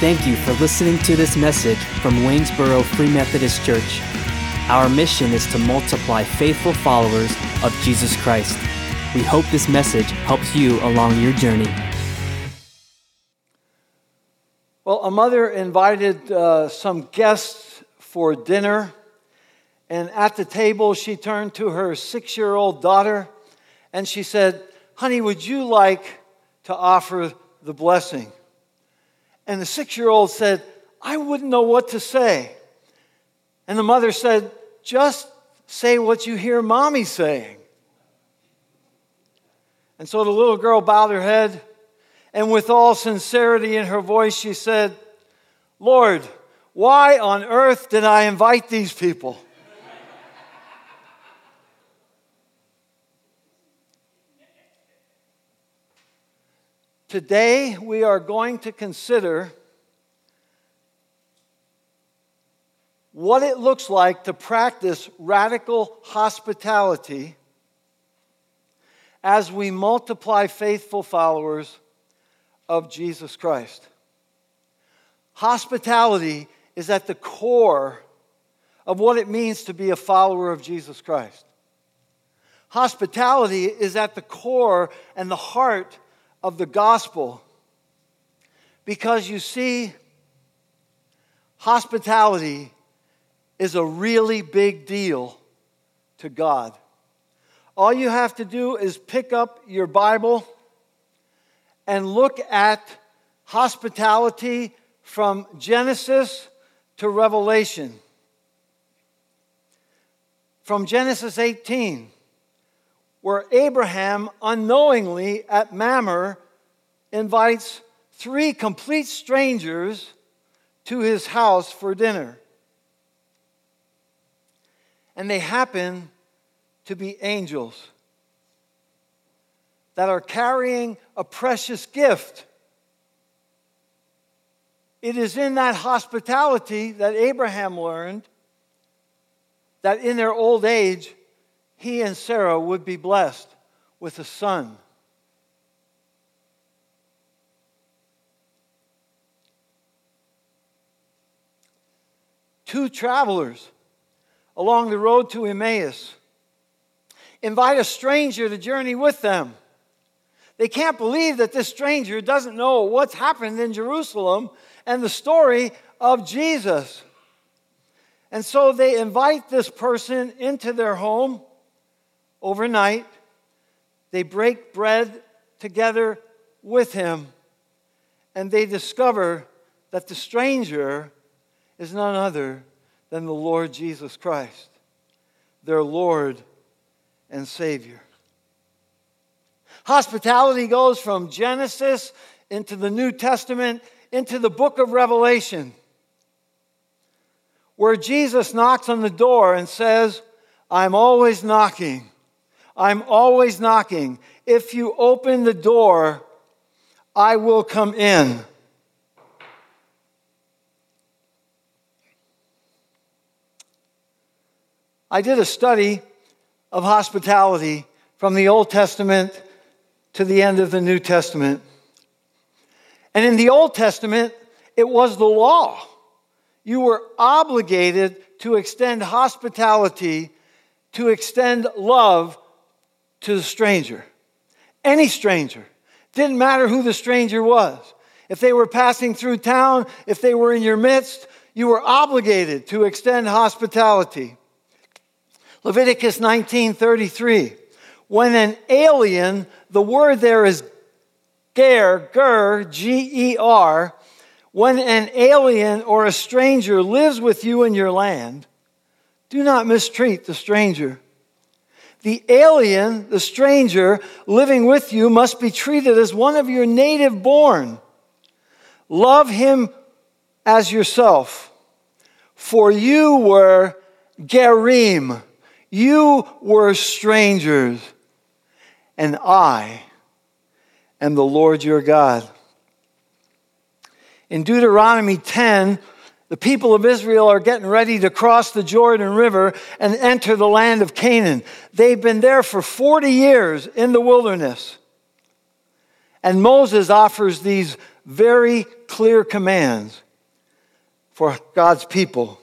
Thank you for listening to this message from Waynesboro Free Methodist Church. Our mission is to multiply faithful followers of Jesus Christ. We hope this message helps you along your journey. Well, a mother invited uh, some guests for dinner, and at the table, she turned to her six year old daughter and she said, Honey, would you like to offer the blessing? And the six year old said, I wouldn't know what to say. And the mother said, Just say what you hear mommy saying. And so the little girl bowed her head, and with all sincerity in her voice, she said, Lord, why on earth did I invite these people? Today, we are going to consider what it looks like to practice radical hospitality as we multiply faithful followers of Jesus Christ. Hospitality is at the core of what it means to be a follower of Jesus Christ. Hospitality is at the core and the heart of the gospel because you see, hospitality is a really big deal to God. All you have to do is pick up your Bible and look at hospitality from Genesis to Revelation. From Genesis 18 where Abraham unknowingly at Mamre invites three complete strangers to his house for dinner. And they happen to be angels that are carrying a precious gift. It is in that hospitality that Abraham learned that in their old age, he and Sarah would be blessed with a son. Two travelers along the road to Emmaus invite a stranger to journey with them. They can't believe that this stranger doesn't know what's happened in Jerusalem and the story of Jesus. And so they invite this person into their home overnight. They break bread together with him, and they discover that the stranger is none other than the Lord Jesus Christ, their Lord and Savior. Hospitality goes from Genesis into the New Testament into the book of Revelation, where Jesus knocks on the door and says, I'm always knocking. I'm always knocking. If you open the door, I will come in. I did a study of hospitality from the Old Testament to the end of the New Testament. And in the Old Testament, it was the law. You were obligated to extend hospitality, to extend love to the stranger. Any stranger. Didn't matter who the stranger was. If they were passing through town, if they were in your midst, you were obligated to extend hospitality. Leviticus 19:33. When an alien, the word there is ger, ger, G E R, when an alien or a stranger lives with you in your land, do not mistreat the stranger. The alien, the stranger living with you, must be treated as one of your native born. Love him as yourself. For you were Gerim, you were strangers, and I am the Lord your God. In Deuteronomy 10, the people of Israel are getting ready to cross the Jordan River and enter the land of Canaan. They've been there for 40 years in the wilderness. And Moses offers these very clear commands for God's people.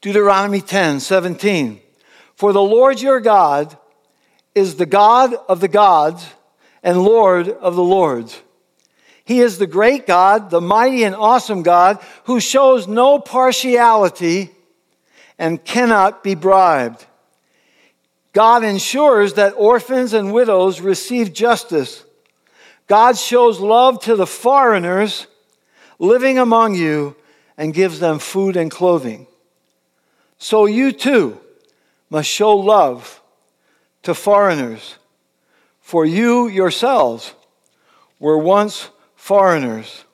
Deuteronomy 10 17. For the Lord your God is the God of the gods and Lord of the lords. He is the great God, the mighty and awesome God, who shows no partiality and cannot be bribed. God ensures that orphans and widows receive justice. God shows love to the foreigners living among you and gives them food and clothing. So you too must show love to foreigners, for you yourselves were once foreigners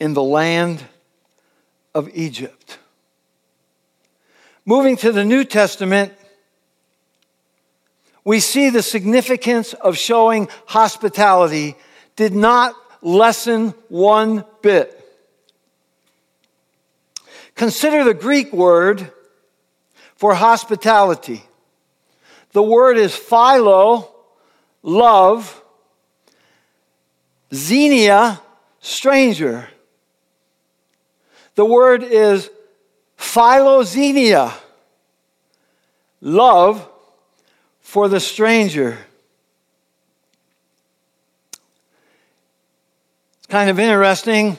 in the land of Egypt. Moving to the New Testament, we see the significance of showing hospitality did not lessen one bit. Consider the Greek word for hospitality. The word is philo, love, xenia, stranger. The word is philoxenia, love for the stranger. It's kind of interesting.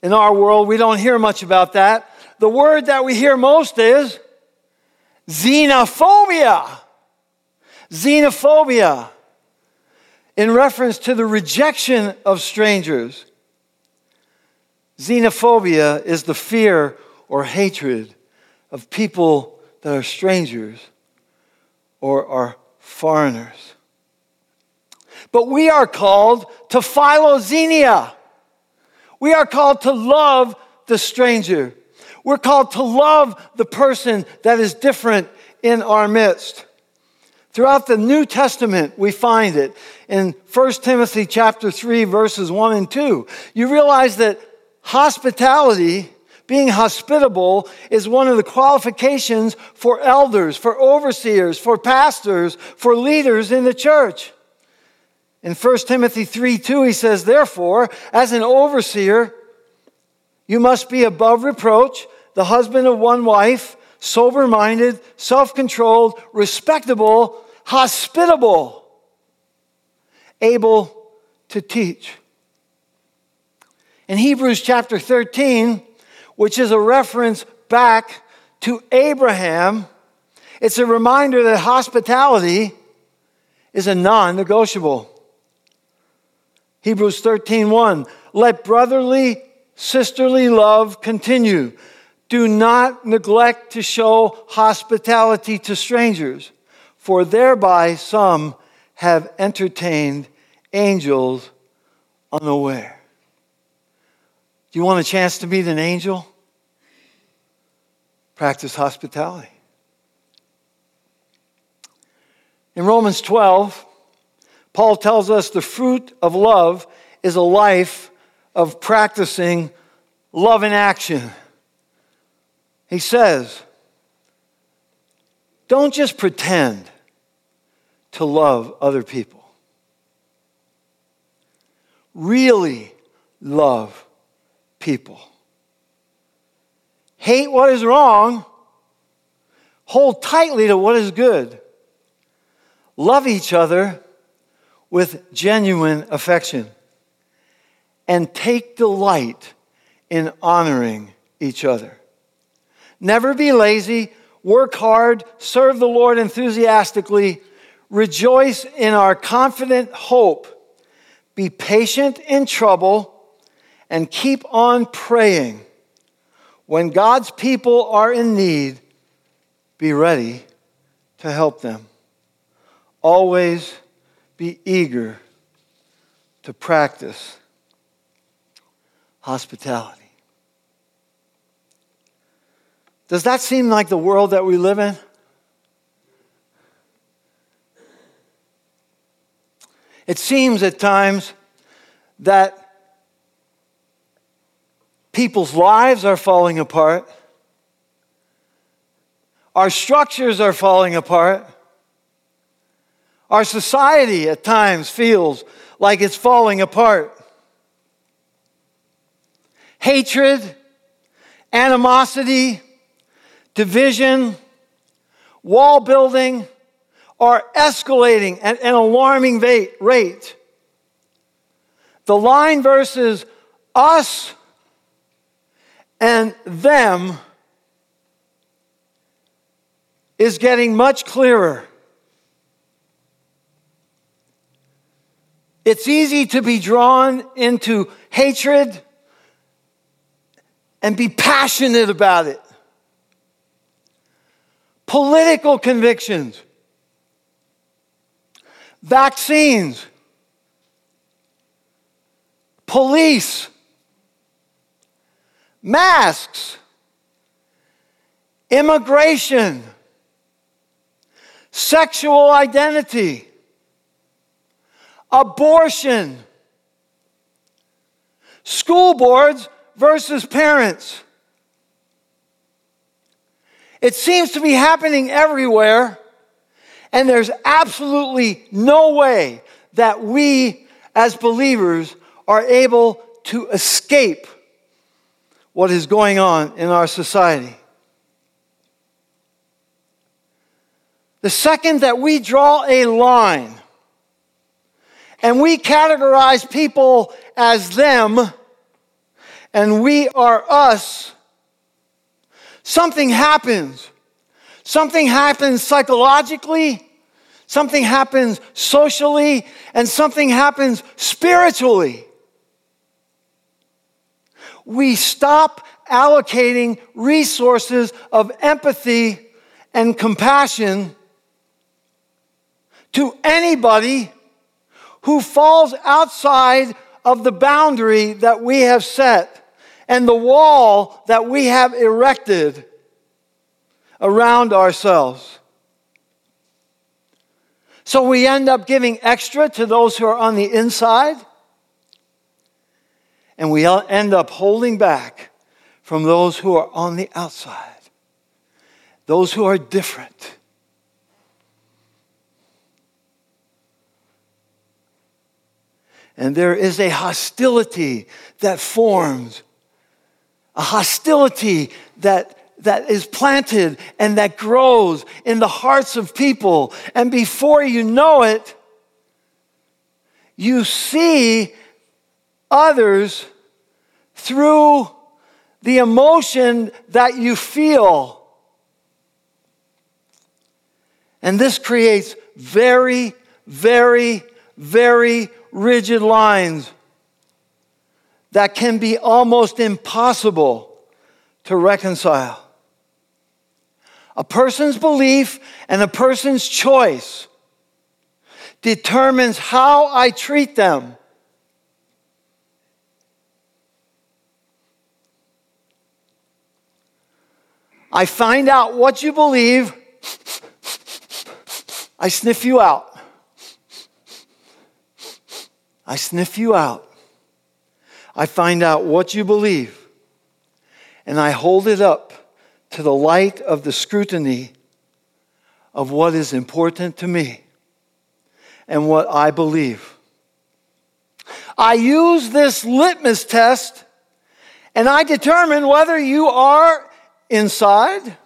In our world, we don't hear much about that. The word that we hear most is xenophobia. Xenophobia, in reference to the rejection of strangers. Xenophobia is the fear or hatred of people that are strangers or are foreigners. But we are called to philoxenia. We are called to love the stranger. We're called to love the person that is different in our midst. Throughout the New Testament, we find it in 1 Timothy chapter 3, verses 1 and 2. You realize that hospitality, being hospitable, is one of the qualifications for elders, for overseers, for pastors, for leaders in the church. In 1 Timothy 3 2, he says, Therefore, as an overseer, you must be above reproach, the husband of one wife, sober minded, self controlled, respectable, hospitable, able to teach. In Hebrews chapter 13, which is a reference back to Abraham, it's a reminder that hospitality is a non negotiable. Hebrews 13:1 Let brotherly sisterly love continue. Do not neglect to show hospitality to strangers, for thereby some have entertained angels unaware. Do you want a chance to meet an angel? Practice hospitality. In Romans 12, Paul tells us the fruit of love is a life of practicing love in action. He says, don't just pretend to love other people. Really love people. Hate what is wrong, hold tightly to what is good. Love each other with genuine affection and take delight in honoring each other. Never be lazy, work hard, serve the Lord enthusiastically, rejoice in our confident hope, be patient in trouble, and keep on praying. When God's people are in need, be ready to help them. Always be eager to practice hospitality. Does that seem like the world that we live in? It seems at times that people's lives are falling apart, our structures are falling apart, our society at times feels like it's falling apart. hatred, animosity, division, wall building are escalating at an alarming rate. The line versus us and them is getting much clearer. It's easy to be drawn into hatred and be passionate about it. Political convictions, vaccines, police, masks, immigration, sexual identity abortion, school boards versus parents. It seems to be happening everywhere, and there's absolutely no way that we as believers are able to escape what is going on in our society. The second that we draw a line and we categorize people as them and we are us, something happens. Something happens psychologically, something happens socially, and something happens spiritually. We stop allocating resources of empathy and compassion to anybody who falls outside of the boundary that we have set and the wall that we have erected around ourselves. So we end up giving extra to those who are on the inside, and we end up holding back from those who are on the outside, those who are different. And there is a hostility that forms, a hostility that, that is planted and that grows in the hearts of people. And before you know it, you see others through the emotion that you feel. And this creates very, very, very rigid lines that can be almost impossible to reconcile. A person's belief and a person's choice determines how I treat them. I find out what you believe, I sniff you out. I sniff you out. I find out what you believe. And I hold it up to the light of the scrutiny of what is important to me and what I believe. I use this litmus test and I determine whether you are inside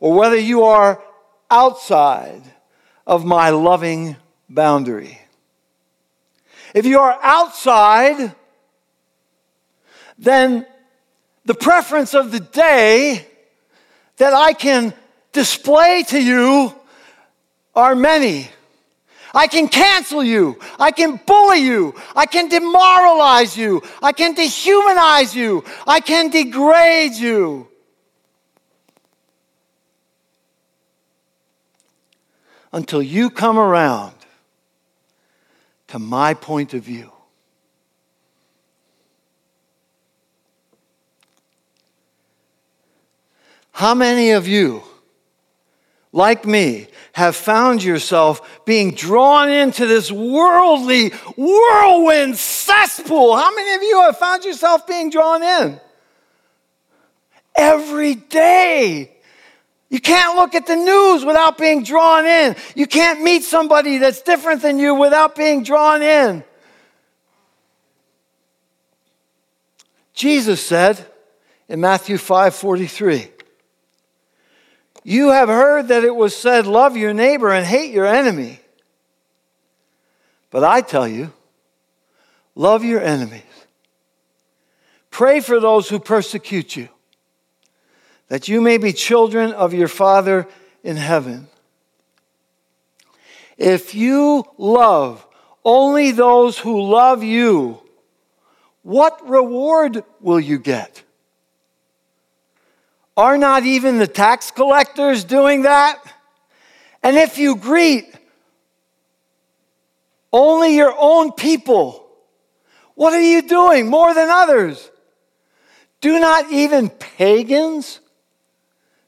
or whether you are outside of my loving boundary. If you are outside, then the preference of the day that I can display to you are many. I can cancel you. I can bully you. I can demoralize you. I can dehumanize you. I can degrade you. Until you come around to my point of view. How many of you, like me, have found yourself being drawn into this worldly whirlwind cesspool? How many of you have found yourself being drawn in? Every day. You can't look at the news without being drawn in. You can't meet somebody that's different than you without being drawn in. Jesus said in Matthew 5 43, You have heard that it was said, Love your neighbor and hate your enemy. But I tell you, love your enemies. Pray for those who persecute you, that you may be children of your Father in heaven. If you love only those who love you, what reward will you get? Are not even the tax collectors doing that? And if you greet only your own people, what are you doing more than others? Do not even pagans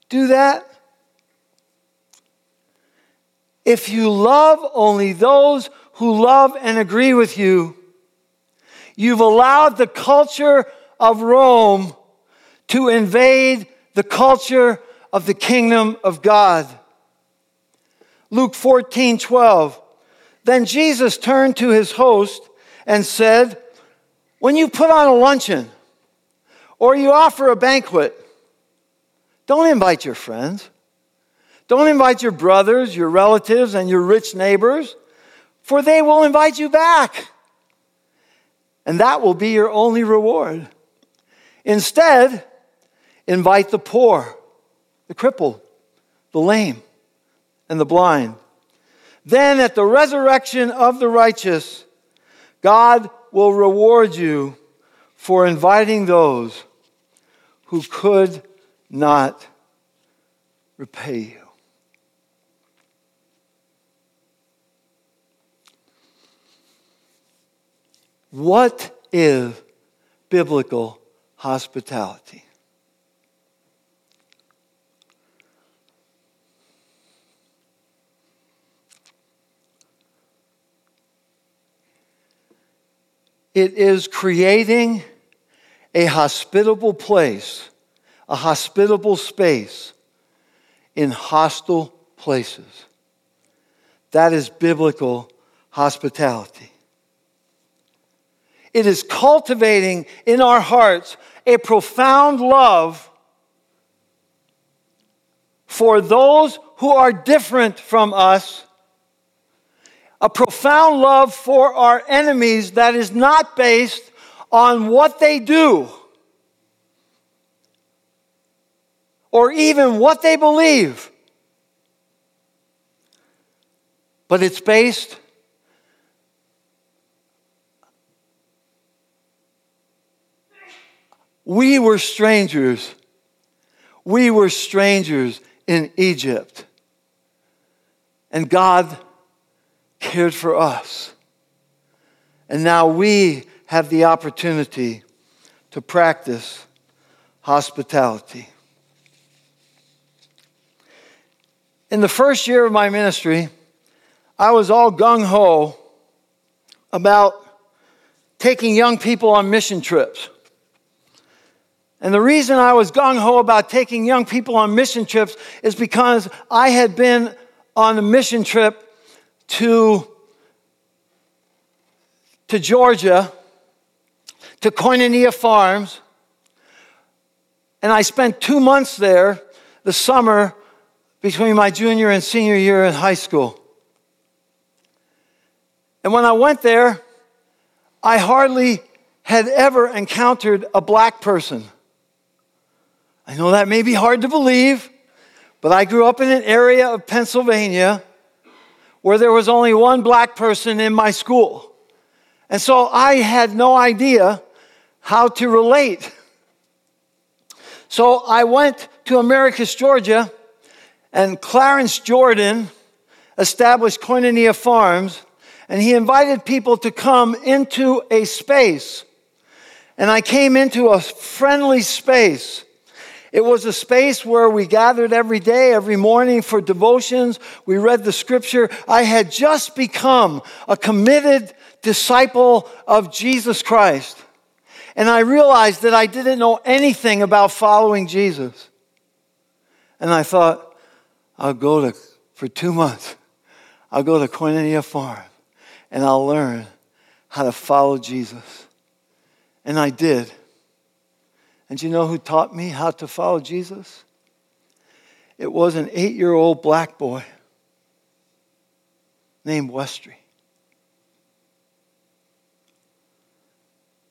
do that? If you love only those who love and agree with you, you've allowed the culture of Rome to invade the culture of the kingdom of God. Luke 14 12. Then Jesus turned to his host and said, When you put on a luncheon or you offer a banquet, don't invite your friends don't invite your brothers, your relatives, and your rich neighbors, for they will invite you back. And that will be your only reward. Instead, invite the poor, the crippled, the lame, and the blind. Then at the resurrection of the righteous, God will reward you for inviting those who could not repay you. What is biblical hospitality? It is creating a hospitable place, a hospitable space in hostile places. That is biblical hospitality. It is cultivating in our hearts a profound love for those who are different from us, a profound love for our enemies that is not based on what they do or even what they believe, but it's based We were strangers. We were strangers in Egypt. And God cared for us. And now we have the opportunity to practice hospitality. In the first year of my ministry, I was all gung ho about taking young people on mission trips. And the reason I was gung ho about taking young people on mission trips is because I had been on a mission trip to, to Georgia, to Koinonia Farms, and I spent two months there the summer between my junior and senior year in high school. And when I went there, I hardly had ever encountered a black person. I know that may be hard to believe, but I grew up in an area of Pennsylvania where there was only one black person in my school. And so I had no idea how to relate. So I went to Americus, Georgia, and Clarence Jordan established Koinonia Farms, and he invited people to come into a space. And I came into a friendly space it was a space where we gathered every day, every morning for devotions. We read the scripture. I had just become a committed disciple of Jesus Christ. And I realized that I didn't know anything about following Jesus. And I thought, I'll go to, for two months, I'll go to Koinonia Farm and I'll learn how to follow Jesus. And I did. And you know who taught me how to follow Jesus? It was an eight year old black boy named Westry.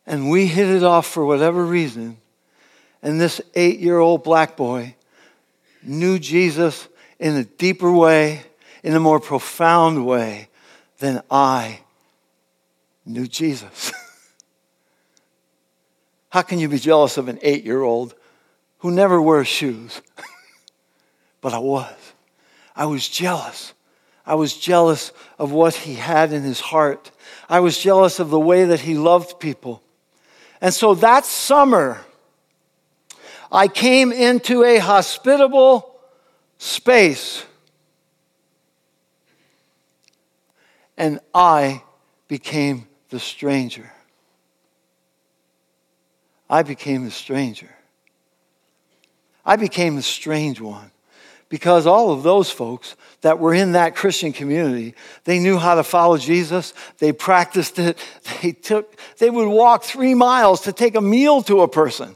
And we hit it off for whatever reason. And this eight year old black boy knew Jesus in a deeper way, in a more profound way than I knew Jesus. How can you be jealous of an eight year old who never wears shoes? but I was. I was jealous. I was jealous of what he had in his heart. I was jealous of the way that he loved people. And so that summer, I came into a hospitable space and I became the stranger. I became the stranger. I became the strange one because all of those folks that were in that Christian community, they knew how to follow Jesus. They practiced it. They took, they would walk three miles to take a meal to a person.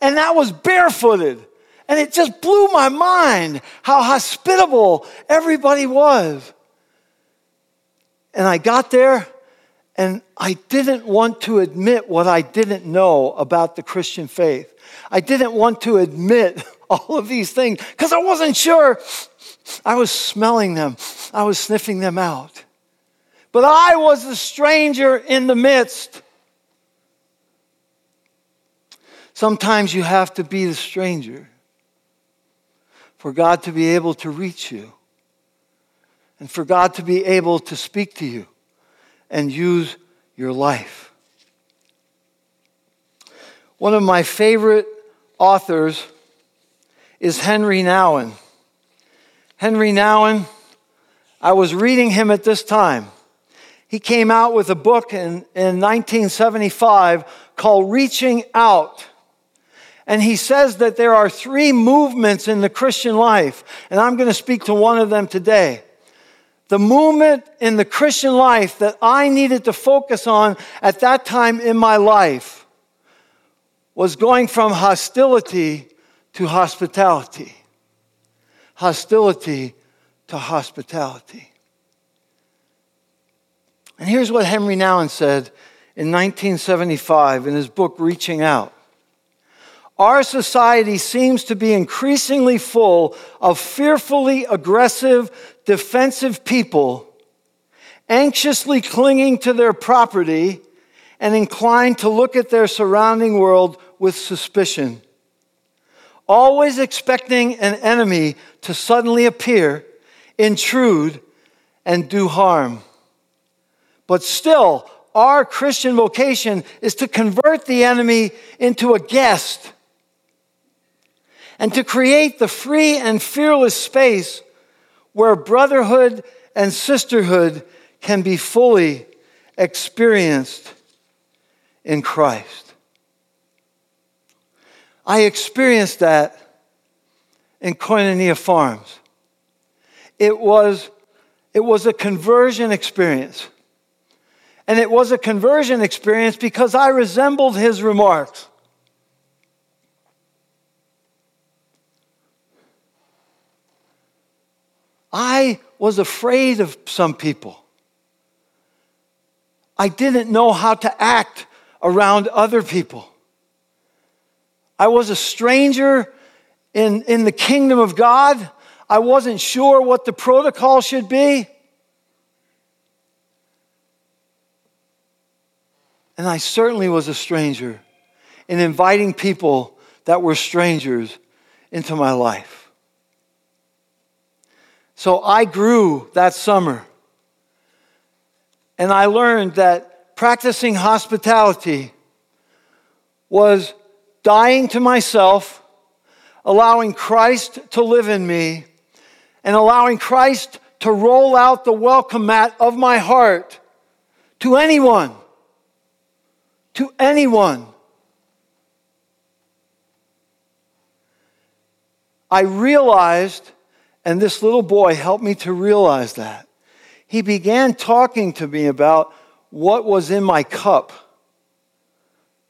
And that was barefooted. And it just blew my mind how hospitable everybody was. And I got there and I didn't want to admit what I didn't know about the Christian faith. I didn't want to admit all of these things because I wasn't sure. I was smelling them, I was sniffing them out. But I was the stranger in the midst. Sometimes you have to be the stranger for God to be able to reach you and for God to be able to speak to you and use your life. One of my favorite authors is Henri Nouwen. Henri Nouwen, I was reading him at this time. He came out with a book in, in 1975 called Reaching Out. And he says that there are three movements in the Christian life, and I'm going to speak to one of them today. The movement in the Christian life that I needed to focus on at that time in my life was going from hostility to hospitality. Hostility to hospitality. And here's what Henri Nouwen said in 1975 in his book, Reaching Out. Our society seems to be increasingly full of fearfully aggressive, defensive people, anxiously clinging to their property and inclined to look at their surrounding world with suspicion. Always expecting an enemy to suddenly appear, intrude, and do harm. But still, our Christian vocation is to convert the enemy into a guest and to create the free and fearless space where brotherhood and sisterhood can be fully experienced in Christ. I experienced that in Koinonia Farms. It was, it was a conversion experience. And it was a conversion experience because I resembled his remarks. I was afraid of some people. I didn't know how to act around other people. I was a stranger in, in the kingdom of God. I wasn't sure what the protocol should be. And I certainly was a stranger in inviting people that were strangers into my life. So I grew that summer. And I learned that practicing hospitality was dying to myself, allowing Christ to live in me, and allowing Christ to roll out the welcome mat of my heart to anyone. To anyone. I realized and this little boy helped me to realize that. He began talking to me about what was in my cup.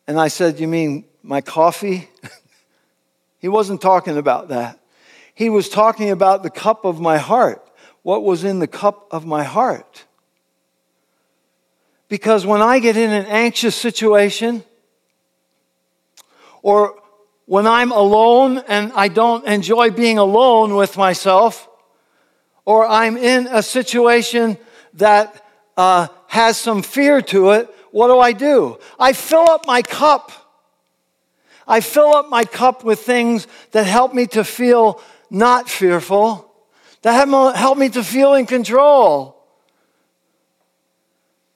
And I said, You mean my coffee. he wasn't talking about that. He was talking about the cup of my heart, what was in the cup of my heart. Because when I get in an anxious situation, or when I'm alone and I don't enjoy being alone with myself, or I'm in a situation that uh, has some fear to it, what do I do? I fill up my cup. I fill up my cup with things that help me to feel not fearful, that help me to feel in control,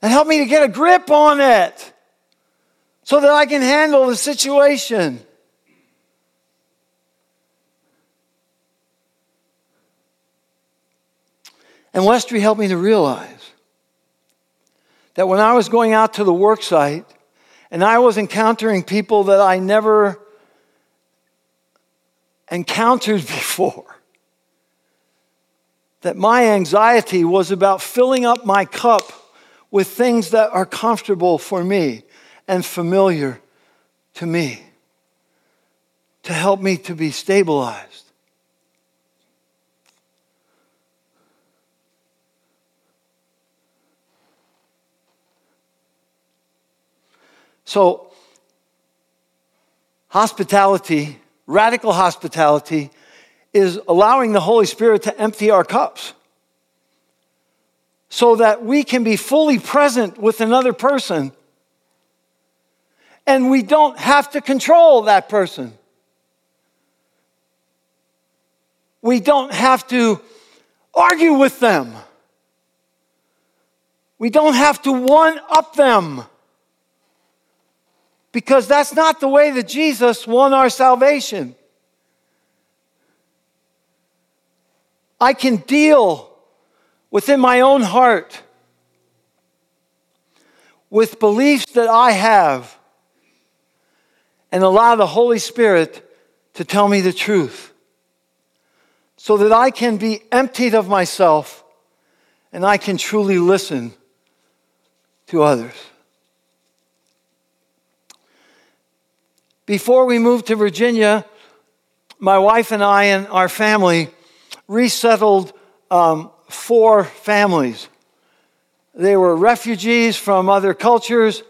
that help me to get a grip on it so that I can handle the situation. And Westry helped me to realize that when I was going out to the work site and I was encountering people that I never encountered before, that my anxiety was about filling up my cup with things that are comfortable for me and familiar to me to help me to be stabilized. So, hospitality, radical hospitality, is allowing the Holy Spirit to empty our cups so that we can be fully present with another person and we don't have to control that person. We don't have to argue with them. We don't have to one up them because that's not the way that Jesus won our salvation. I can deal within my own heart with beliefs that I have and allow the Holy Spirit to tell me the truth so that I can be emptied of myself and I can truly listen to others. Before we moved to Virginia, my wife and I and our family resettled um, four families. They were refugees from other cultures,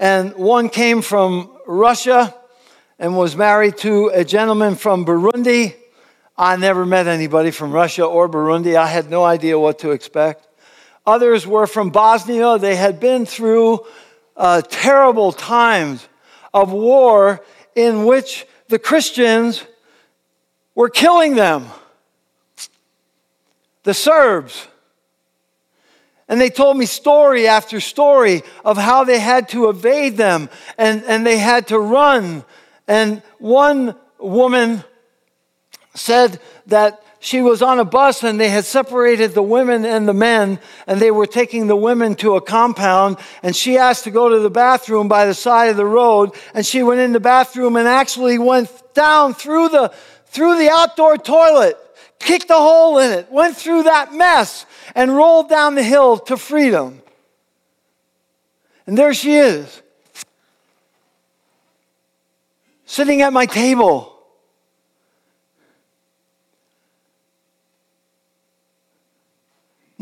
and one came from Russia and was married to a gentleman from Burundi. I never met anybody from Russia or Burundi. I had no idea what to expect. Others were from Bosnia. They had been through uh, terrible times of war in which the Christians were killing them, the Serbs. And they told me story after story of how they had to evade them and, and they had to run. And one woman said that she was on a bus and they had separated the women and the men and they were taking the women to a compound and she asked to go to the bathroom by the side of the road and she went in the bathroom and actually went down through the through the outdoor toilet kicked a hole in it went through that mess and rolled down the hill to freedom. And there she is sitting at my table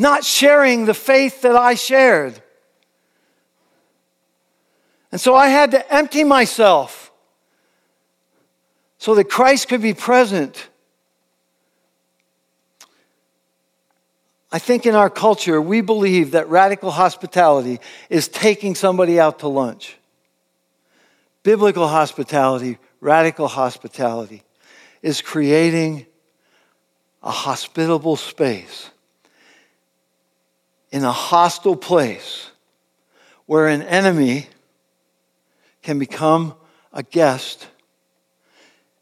not sharing the faith that I shared. And so I had to empty myself so that Christ could be present. I think in our culture, we believe that radical hospitality is taking somebody out to lunch. Biblical hospitality, radical hospitality, is creating a hospitable space in a hostile place where an enemy can become a guest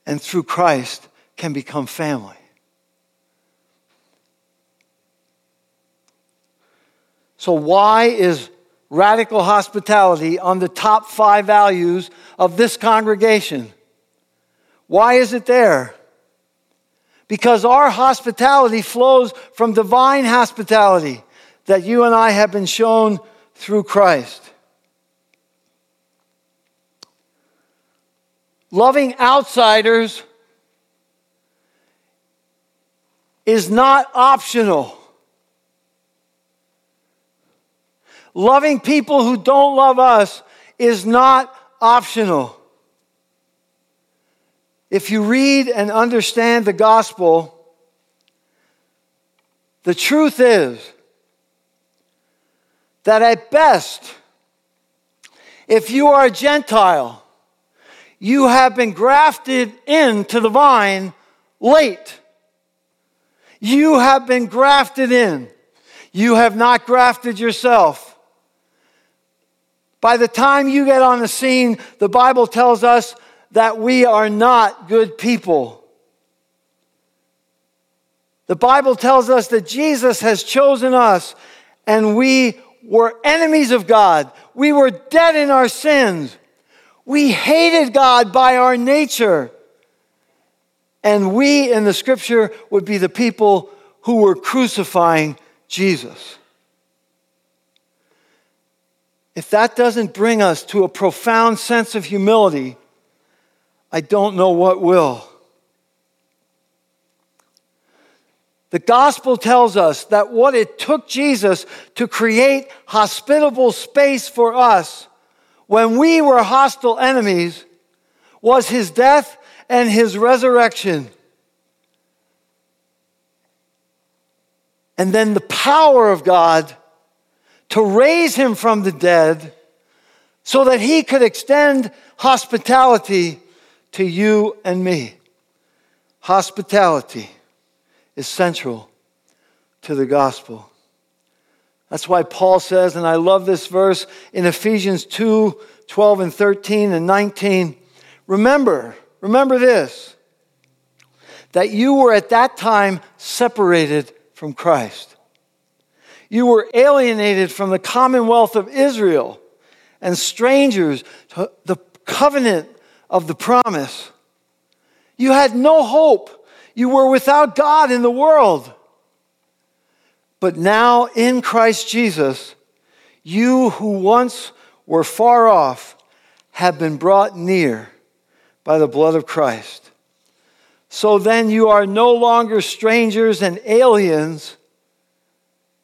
and through Christ can become family. So, why is radical hospitality on the top five values of this congregation? Why is it there? Because our hospitality flows from divine hospitality that you and I have been shown through Christ. loving outsiders is not optional. Loving people who don't love us is not optional. If you read and understand the gospel, the truth is that at best, if you are a Gentile, you have been grafted into the vine late. You have been grafted in. You have not grafted yourself. By the time you get on the scene, the Bible tells us that we are not good people. The Bible tells us that Jesus has chosen us and we were enemies of God. We were dead in our sins. We hated God by our nature. And we in the scripture would be the people who were crucifying Jesus. If that doesn't bring us to a profound sense of humility, I don't know what will. The gospel tells us that what it took Jesus to create hospitable space for us when we were hostile enemies was his death and his resurrection. And then the power of God to raise him from the dead so that he could extend hospitality to you and me. Hospitality is central to the gospel. That's why Paul says, and I love this verse in Ephesians 2 12 and 13 and 19. Remember, remember this that you were at that time separated from Christ you were alienated from the commonwealth of Israel and strangers to the covenant of the promise. You had no hope. You were without God in the world. But now in Christ Jesus, you who once were far off have been brought near by the blood of Christ. So then you are no longer strangers and aliens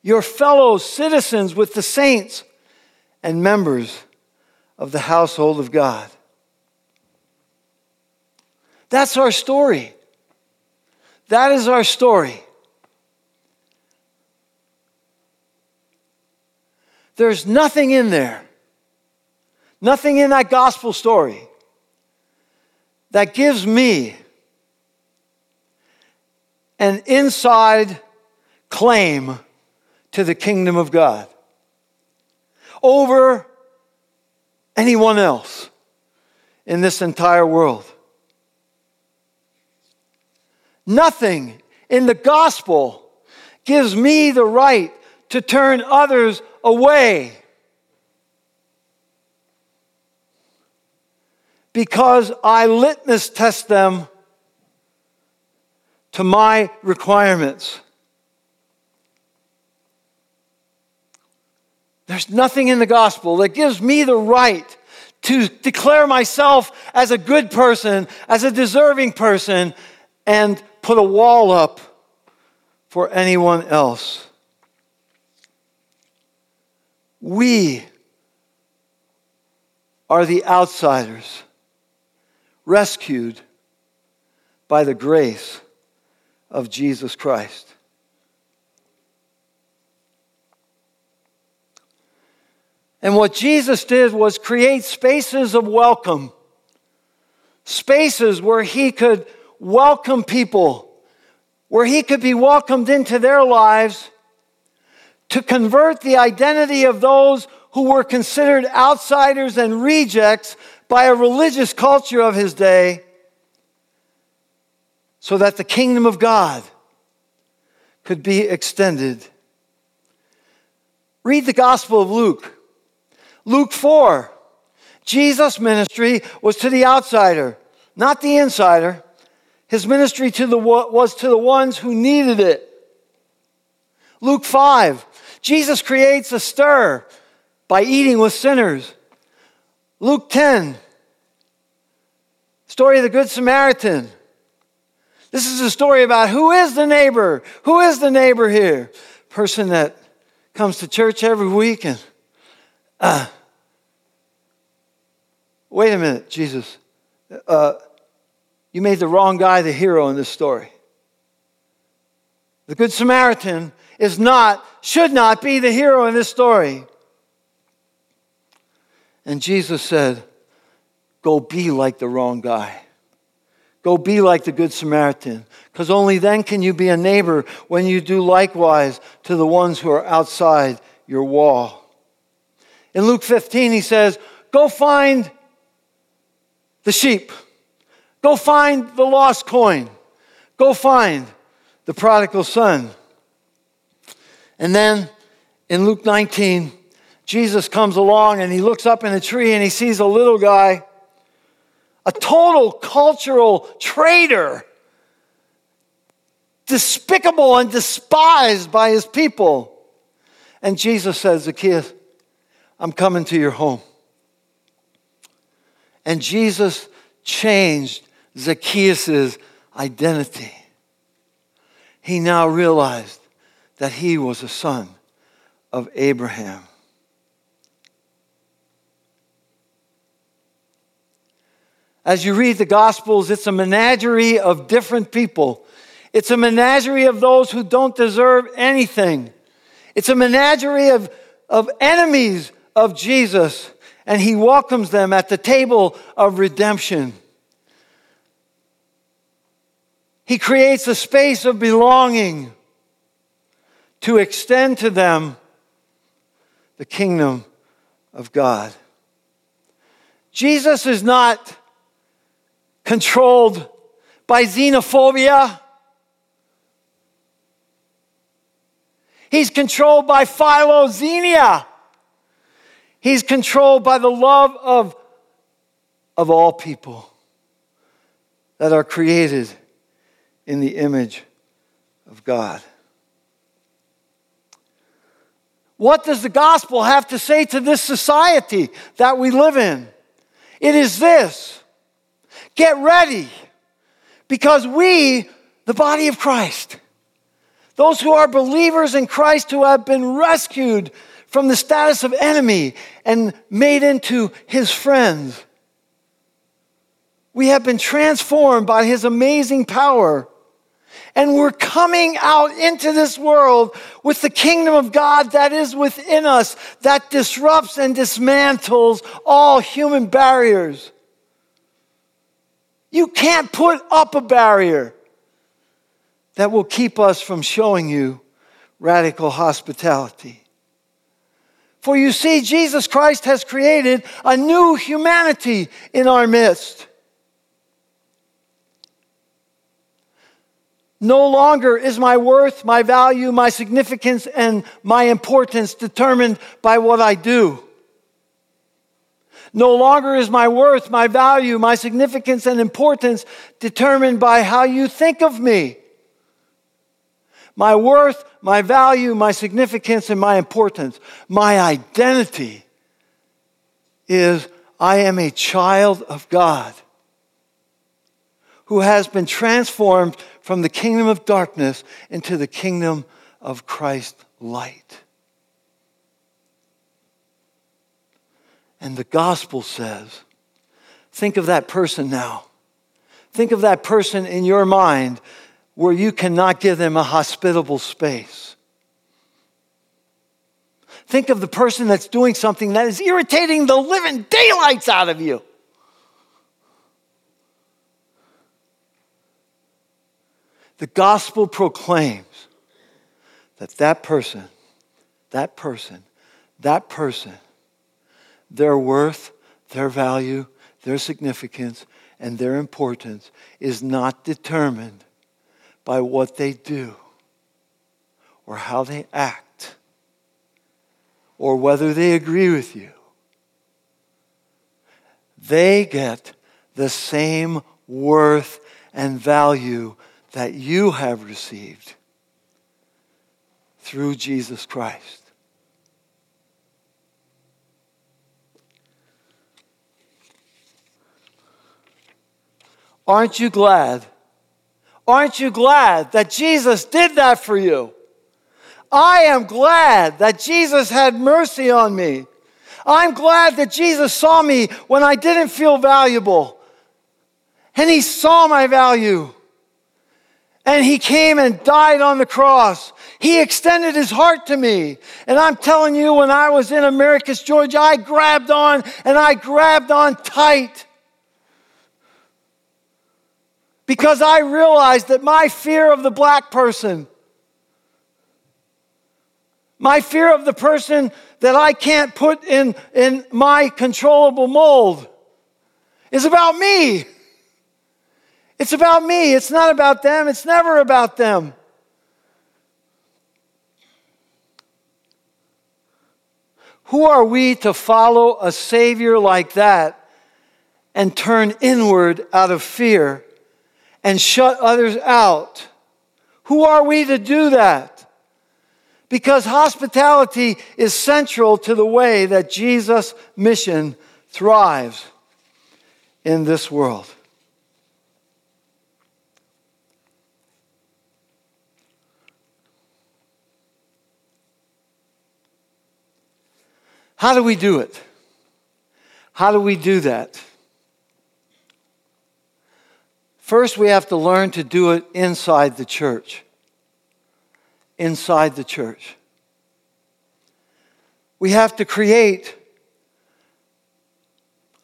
your fellow citizens with the saints and members of the household of God. That's our story. That is our story. There's nothing in there, nothing in that gospel story that gives me an inside claim to the kingdom of God over anyone else in this entire world. Nothing in the gospel gives me the right to turn others away because I litmus test them to my requirements. There's nothing in the gospel that gives me the right to declare myself as a good person, as a deserving person, and put a wall up for anyone else. We are the outsiders, rescued by the grace of Jesus Christ. And what Jesus did was create spaces of welcome, spaces where he could welcome people, where he could be welcomed into their lives to convert the identity of those who were considered outsiders and rejects by a religious culture of his day so that the kingdom of God could be extended. Read the Gospel of Luke. Luke 4. Jesus' ministry was to the outsider, not the insider. His ministry to the, was to the ones who needed it. Luke 5. Jesus creates a stir by eating with sinners. Luke 10. Story of the Good Samaritan. This is a story about who is the neighbor? Who is the neighbor here? Person that comes to church every week and, uh, wait a minute, Jesus. Uh, you made the wrong guy the hero in this story. The Good Samaritan is not, should not be the hero in this story. And Jesus said, Go be like the wrong guy. Go be like the Good Samaritan, because only then can you be a neighbor when you do likewise to the ones who are outside your wall. In Luke 15, he says, Go find the sheep. Go find the lost coin. Go find the prodigal son. And then in Luke 19, Jesus comes along and he looks up in a tree and he sees a little guy, a total cultural traitor, despicable and despised by his people. And Jesus says, Zacchaeus, I'm coming to your home. And Jesus changed Zacchaeus' identity. He now realized that he was a son of Abraham. As you read the Gospels, it's a menagerie of different people. It's a menagerie of those who don't deserve anything. It's a menagerie of, of enemies of Jesus, and he welcomes them at the table of redemption. He creates a space of belonging to extend to them the kingdom of God. Jesus is not controlled by xenophobia. He's controlled by philoxenia. He's controlled by the love of, of all people that are created in the image of God. What does the gospel have to say to this society that we live in? It is this get ready because we, the body of Christ, those who are believers in Christ who have been rescued from the status of enemy and made into his friends, we have been transformed by his amazing power and we're coming out into this world with the kingdom of God that is within us, that disrupts and dismantles all human barriers. You can't put up a barrier that will keep us from showing you radical hospitality. For you see, Jesus Christ has created a new humanity in our midst. No longer is my worth, my value, my significance, and my importance determined by what I do. No longer is my worth, my value, my significance, and importance determined by how you think of me. My worth, my value, my significance, and my importance, my identity is I am a child of God who has been transformed from the kingdom of darkness into the kingdom of Christ light. And the gospel says, think of that person now. Think of that person in your mind where you cannot give them a hospitable space. Think of the person that's doing something that is irritating the living daylights out of you. The gospel proclaims that that person, that person, that person, their worth, their value, their significance, and their importance is not determined by what they do or how they act or whether they agree with you. They get the same worth and value that you have received through Jesus Christ. Aren't you glad? Aren't you glad that Jesus did that for you? I am glad that Jesus had mercy on me. I'm glad that Jesus saw me when I didn't feel valuable. And he saw my value. And he came and died on the cross. He extended his heart to me. And I'm telling you, when I was in Americus, Georgia, I grabbed on and I grabbed on tight. Because I realized that my fear of the black person, my fear of the person that I can't put in, in my controllable mold, is about me. It's about me. It's not about them. It's never about them. Who are we to follow a Savior like that and turn inward out of fear and shut others out? Who are we to do that? Because hospitality is central to the way that Jesus' mission thrives in this world. How do we do it? How do we do that? First, we have to learn to do it inside the church. Inside the church. We have to create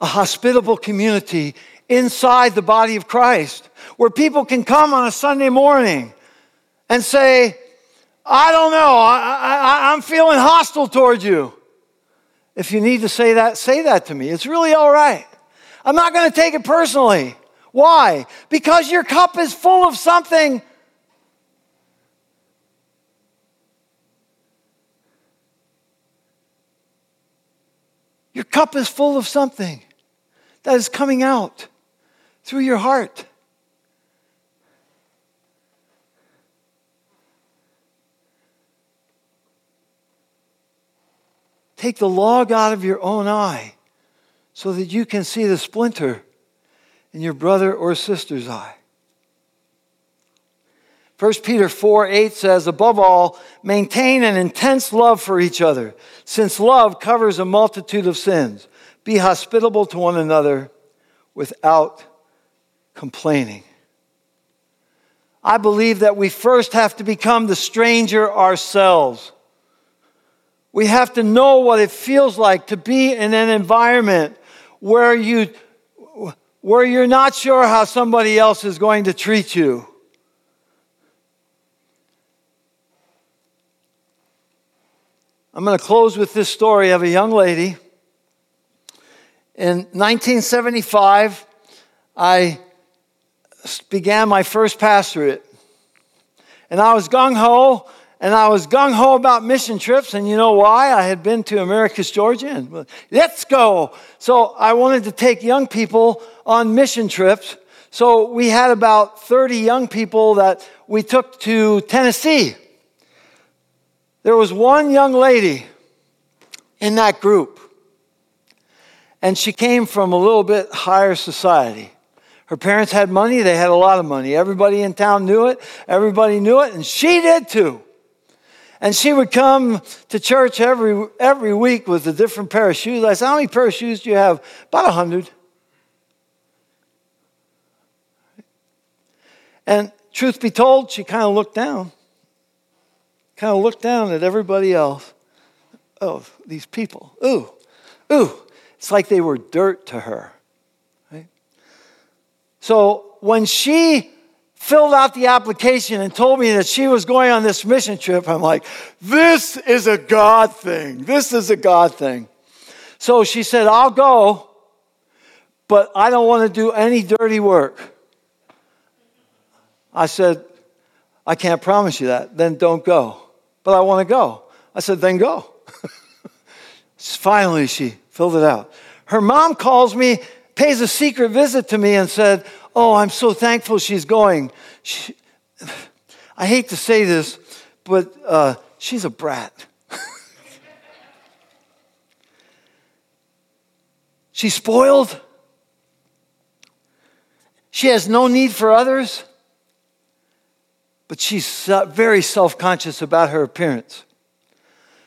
a hospitable community inside the body of Christ where people can come on a Sunday morning and say, I don't know, I, am feeling hostile towards you. If you need to say that, say that to me. It's really all right. I'm not going to take it personally. Why? Because your cup is full of something. Your cup is full of something that is coming out through your heart. Take the log out of your own eye so that you can see the splinter in your brother or sister's eye. 1 Peter 4 8 says, Above all, maintain an intense love for each other, since love covers a multitude of sins. Be hospitable to one another without complaining. I believe that we first have to become the stranger ourselves. We have to know what it feels like to be in an environment where you where you're not sure how somebody else is going to treat you. I'm going to close with this story of a young lady. In 1975, I began my first pastorate. And I was gung ho and I was gung ho about mission trips, and you know why? I had been to Americus Georgia, and let's go. So I wanted to take young people on mission trips. So we had about 30 young people that we took to Tennessee. There was one young lady in that group, and she came from a little bit higher society. Her parents had money, they had a lot of money. Everybody in town knew it, everybody knew it, and she did too. And she would come to church every, every week with a different pair of shoes. I said, How many pair of shoes do you have? About a hundred. And truth be told, she kind of looked down. Kind of looked down at everybody else. Oh, these people. Ooh, ooh. It's like they were dirt to her. Right? So when she filled out the application and told me that she was going on this mission trip, I'm like, this is a God thing. This is a God thing. So she said, I'll go, but I don't want to do any dirty work. I said, I can't promise you that. Then don't go. But I want to go. I said, then go. Finally, she filled it out. Her mom calls me, pays a secret visit to me, and said, Oh, I'm so thankful she's going. She, I hate to say this, but uh, she's a brat. she's spoiled. She has no need for others, but she's very self conscious about her appearance.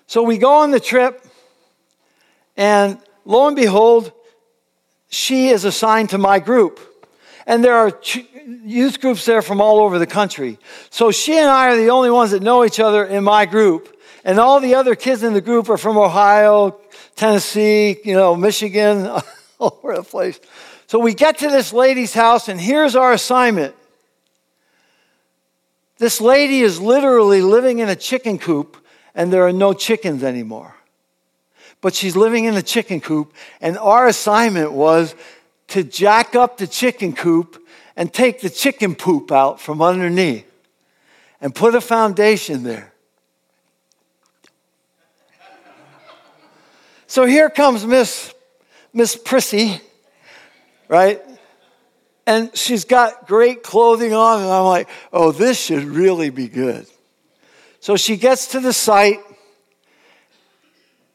So we go on the trip, and lo and behold, she is assigned to my group. And there are youth groups there from all over the country. So she and I are the only ones that know each other in my group. And all the other kids in the group are from Ohio, Tennessee, you know, Michigan, all over the place. So we get to this lady's house, and here's our assignment. This lady is literally living in a chicken coop, and there are no chickens anymore. But she's living in a chicken coop, and our assignment was to jack up the chicken coop and take the chicken poop out from underneath and put a foundation there. So here comes Miss Miss Prissy, right? And she's got great clothing on, and I'm like, oh, this should really be good. So she gets to the site,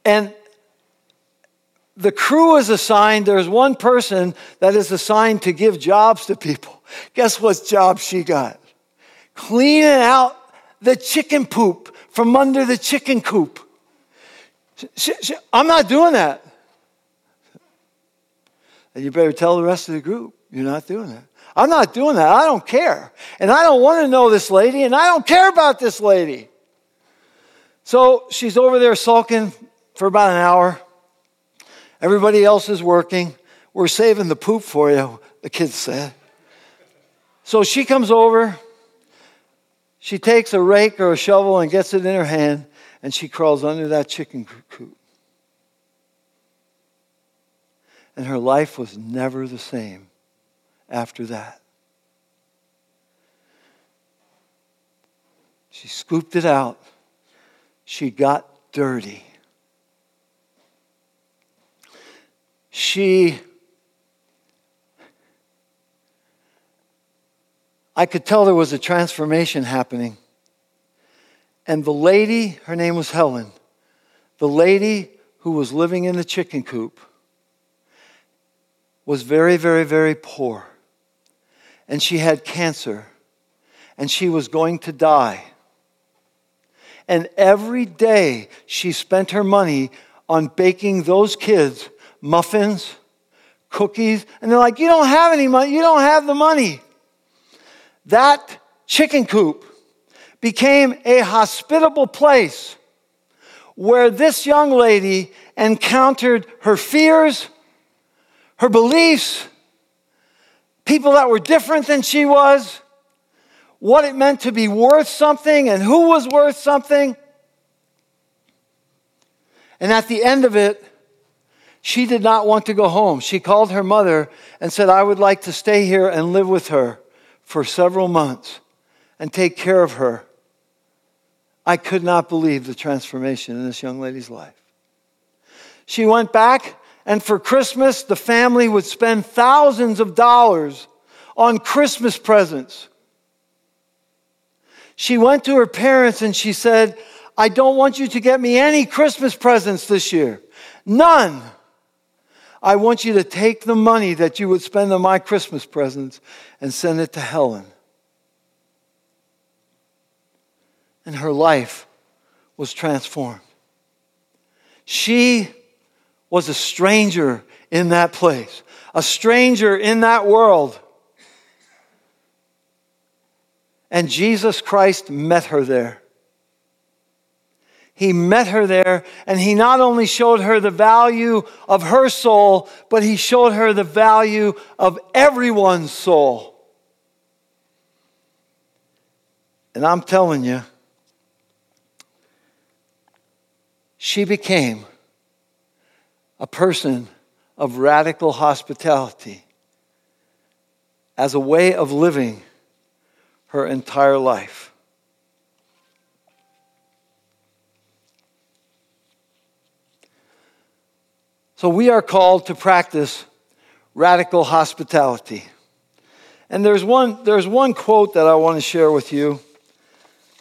and the crew is assigned, there's one person that is assigned to give jobs to people. Guess what job she got? Cleaning out the chicken poop from under the chicken coop. She, she, I'm not doing that. And you better tell the rest of the group you're not doing that. I'm not doing that. I don't care. And I don't want to know this lady, and I don't care about this lady. So she's over there sulking for about an hour. Everybody else is working. We're saving the poop for you, the kids said. So she comes over. She takes a rake or a shovel and gets it in her hand, and she crawls under that chicken coop. And her life was never the same after that. She scooped it out. She got dirty. She I could tell there was a transformation happening. And the lady, her name was Helen, the lady who was living in the chicken coop was very, very, very poor. And she had cancer. And she was going to die. And every day she spent her money on baking those kids muffins, cookies, and they're like, You don't have any money, you don't have the money. That chicken coop became a hospitable place where this young lady encountered her fears, her beliefs, people that were different than she was, what it meant to be worth something and who was worth something. And at the end of it, she did not want to go home. She called her mother and said, I would like to stay here and live with her for several months and take care of her. I could not believe the transformation in this young lady's life. She went back, and for Christmas, the family would spend thousands of dollars on Christmas presents. She went to her parents and she said, I don't want you to get me any Christmas presents this year. None. I want you to take the money that you would spend on my Christmas presents and send it to Helen. And her life was transformed. She was a stranger in that place, a stranger in that world. And Jesus Christ met her there. He met her there, and he not only showed her the value of her soul, but he showed her the value of everyone's soul. And I'm telling you, she became a person of radical hospitality as a way of living her entire life. So we are called to practice radical hospitality. And there's one, there's one quote that I want to share with you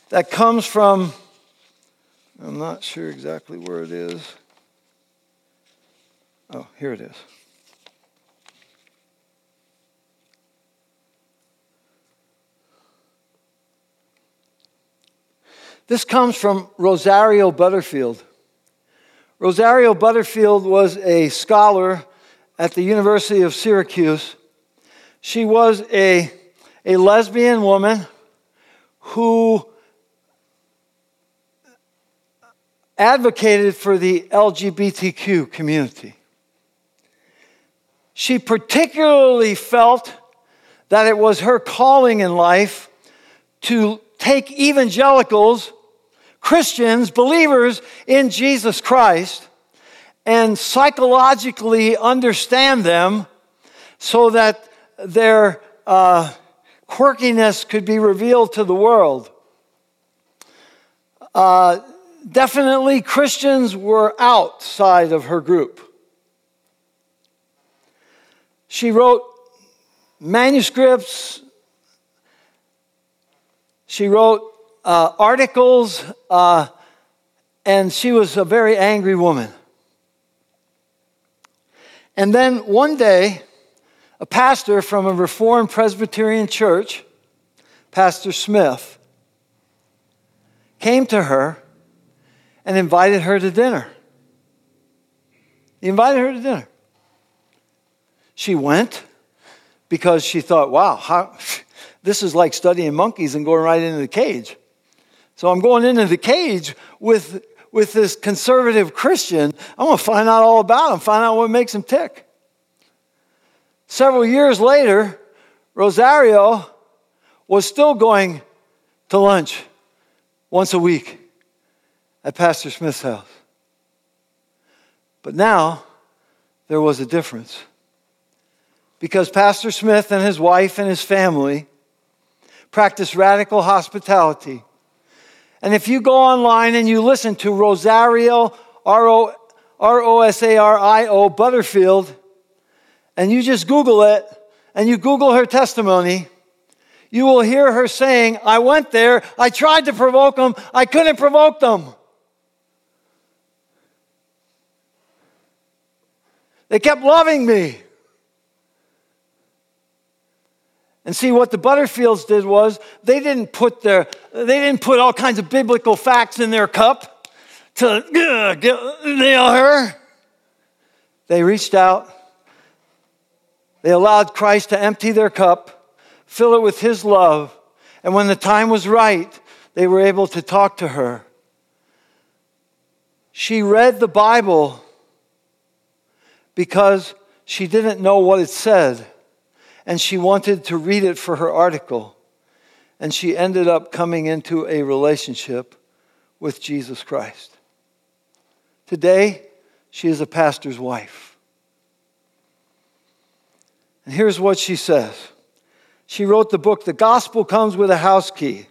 that comes from, I'm not sure exactly where it is. Oh, here it is. This comes from Rosario Butterfield. Rosario Butterfield was a scholar at the University of Syracuse. She was a, a lesbian woman who advocated for the LGBTQ community. She particularly felt that it was her calling in life to take evangelicals, Christians, believers in Jesus Christ, and psychologically understand them so that their uh, quirkiness could be revealed to the world. Uh, definitely, Christians were outside of her group. She wrote manuscripts, she wrote uh, articles, uh, and she was a very angry woman. And then one day, a pastor from a Reformed Presbyterian church, Pastor Smith, came to her and invited her to dinner. He invited her to dinner. She went because she thought, wow, how, this is like studying monkeys and going right into the cage. So I'm going into the cage with, with this conservative Christian. I'm going to find out all about him, find out what makes him tick. Several years later, Rosario was still going to lunch once a week at Pastor Smith's house. But now there was a difference because Pastor Smith and his wife and his family practiced radical hospitality. And if you go online and you listen to Rosario, R O S A R I O, Butterfield, and you just Google it and you Google her testimony, you will hear her saying, I went there, I tried to provoke them, I couldn't provoke them. They kept loving me. And see what the Butterfields did was they didn't put their they didn't put all kinds of biblical facts in their cup to uh, get, nail her. They reached out. They allowed Christ to empty their cup, fill it with his love, and when the time was right, they were able to talk to her. She read the Bible because she didn't know what it said and she wanted to read it for her article. And she ended up coming into a relationship with Jesus Christ. Today, she is a pastor's wife. And here's what she says she wrote the book, The Gospel Comes with a House Key.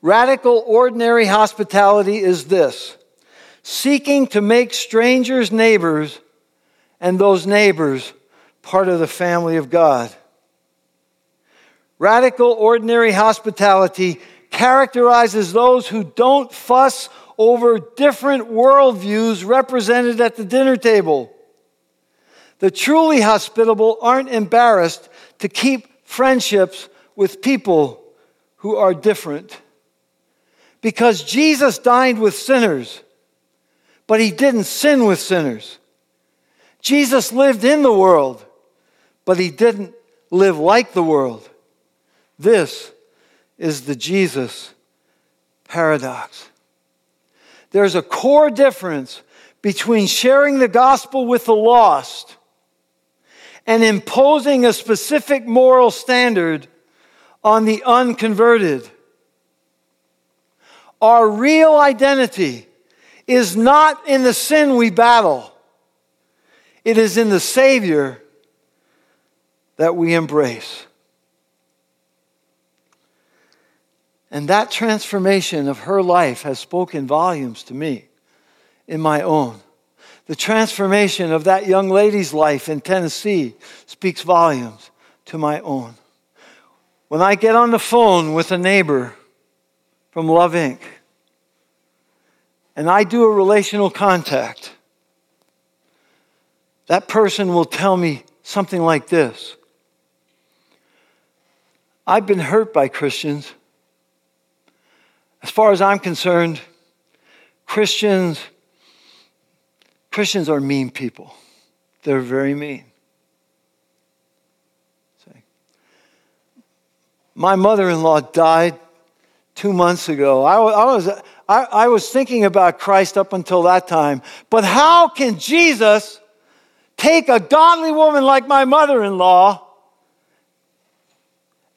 Radical, ordinary hospitality is this seeking to make strangers neighbors and those neighbors part of the family of God. Radical, ordinary hospitality characterizes those who don't fuss over different worldviews represented at the dinner table. The truly hospitable aren't embarrassed to keep friendships with people who are different. Because Jesus dined with sinners, but he didn't sin with sinners. Jesus lived in the world, but he didn't live like the world. This is the Jesus paradox. There's a core difference between sharing the gospel with the lost and imposing a specific moral standard on the unconverted. Our real identity is not in the sin we battle, it is in the Savior that we embrace. And that transformation of her life has spoken volumes to me in my own. The transformation of that young lady's life in Tennessee speaks volumes to my own. When I get on the phone with a neighbor from Love Inc., and I do a relational contact, that person will tell me something like this I've been hurt by Christians, As far as I'm concerned, Christians Christians are mean people. They're very mean. My mother in law died two months ago. I, was, I, I was thinking about Christ up until that time. But how can Jesus take a godly woman like my mother in law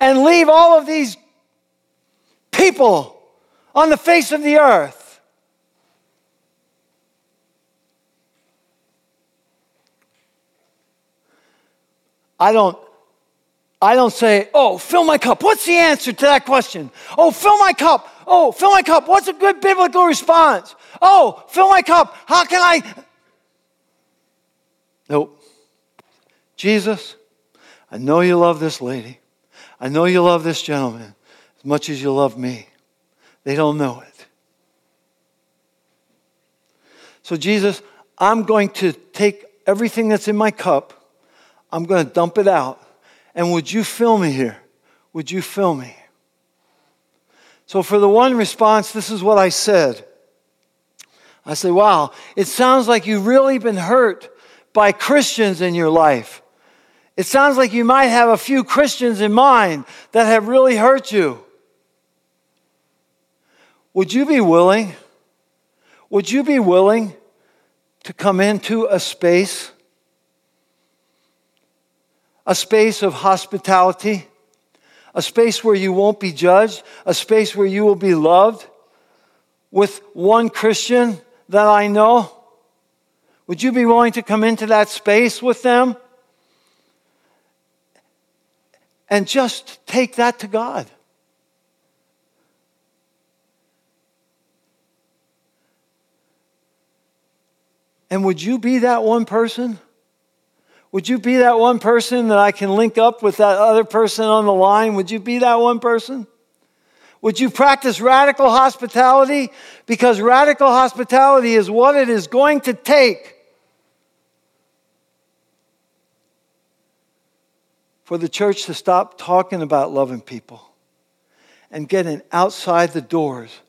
and leave all of these people on the face of the earth? I don't I don't say, oh, fill my cup. What's the answer to that question? Oh, fill my cup. Oh, fill my cup. What's a good biblical response? Oh, fill my cup. How can I? Nope. Jesus, I know you love this lady. I know you love this gentleman as much as you love me. They don't know it. So, Jesus, I'm going to take everything that's in my cup, I'm going to dump it out and would you fill me here? Would you fill me? So, for the one response, this is what I said. I say, wow, it sounds like you've really been hurt by Christians in your life. It sounds like you might have a few Christians in mind that have really hurt you. Would you be willing? Would you be willing to come into a space a space of hospitality, a space where you won't be judged, a space where you will be loved with one Christian that I know? Would you be willing to come into that space with them? And just take that to God. And would you be that one person? Would you be that one person that I can link up with that other person on the line? Would you be that one person? Would you practice radical hospitality? Because radical hospitality is what it is going to take for the church to stop talking about loving people and getting outside the doors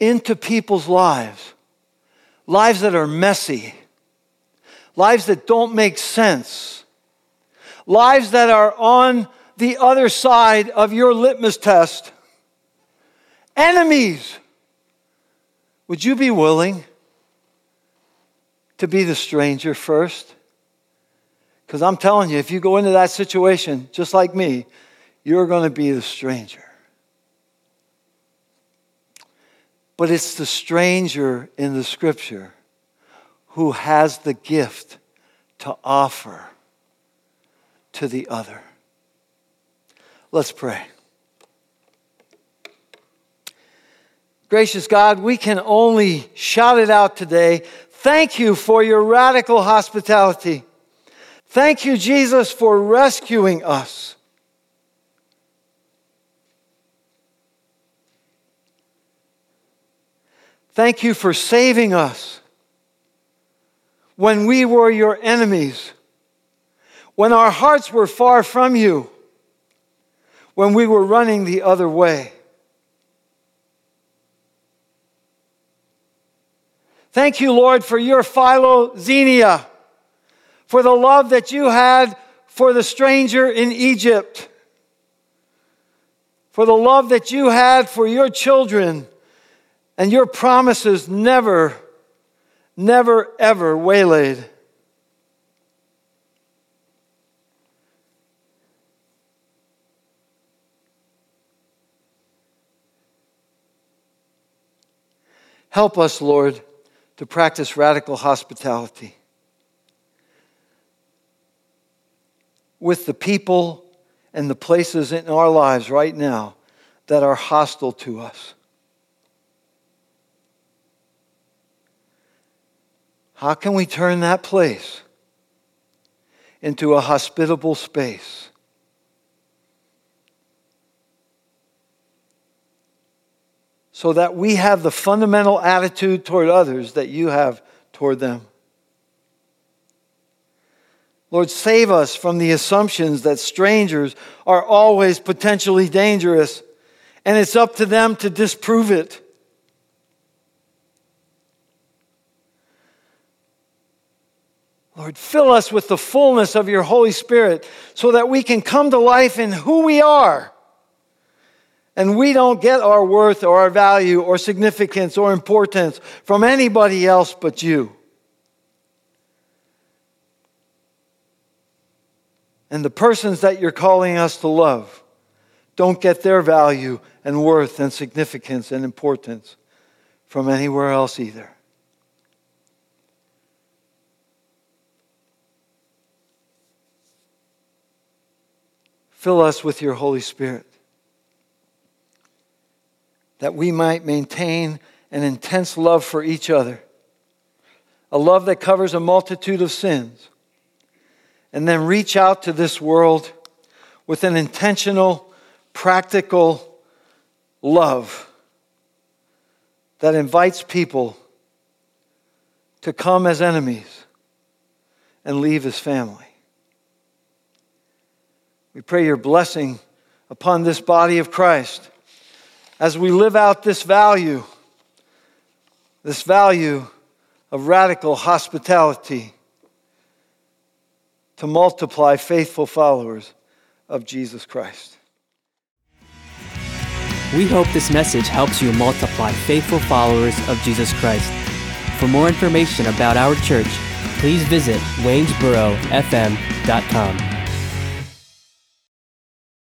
into people's lives, lives that are messy lives that don't make sense, lives that are on the other side of your litmus test, enemies. Would you be willing to be the stranger first? Because I'm telling you, if you go into that situation just like me, you're going to be the stranger. But it's the stranger in the scripture who has the gift to offer to the other. Let's pray. Gracious God, we can only shout it out today. Thank you for your radical hospitality. Thank you, Jesus, for rescuing us. Thank you for saving us when we were your enemies, when our hearts were far from you, when we were running the other way. Thank you, Lord, for your philoxenia, for the love that you had for the stranger in Egypt, for the love that you had for your children, and your promises never never ever waylaid. Help us, Lord, to practice radical hospitality with the people and the places in our lives right now that are hostile to us. How can we turn that place into a hospitable space? So that we have the fundamental attitude toward others that you have toward them. Lord, save us from the assumptions that strangers are always potentially dangerous and it's up to them to disprove it. Lord, fill us with the fullness of your Holy Spirit so that we can come to life in who we are. And we don't get our worth or our value or significance or importance from anybody else but you. And the persons that you're calling us to love don't get their value and worth and significance and importance from anywhere else either. Fill us with your Holy Spirit that we might maintain an intense love for each other, a love that covers a multitude of sins, and then reach out to this world with an intentional, practical love that invites people to come as enemies and leave as family. We pray your blessing upon this body of Christ as we live out this value, this value of radical hospitality to multiply faithful followers of Jesus Christ. We hope this message helps you multiply faithful followers of Jesus Christ. For more information about our church, please visit waynesborofm.com.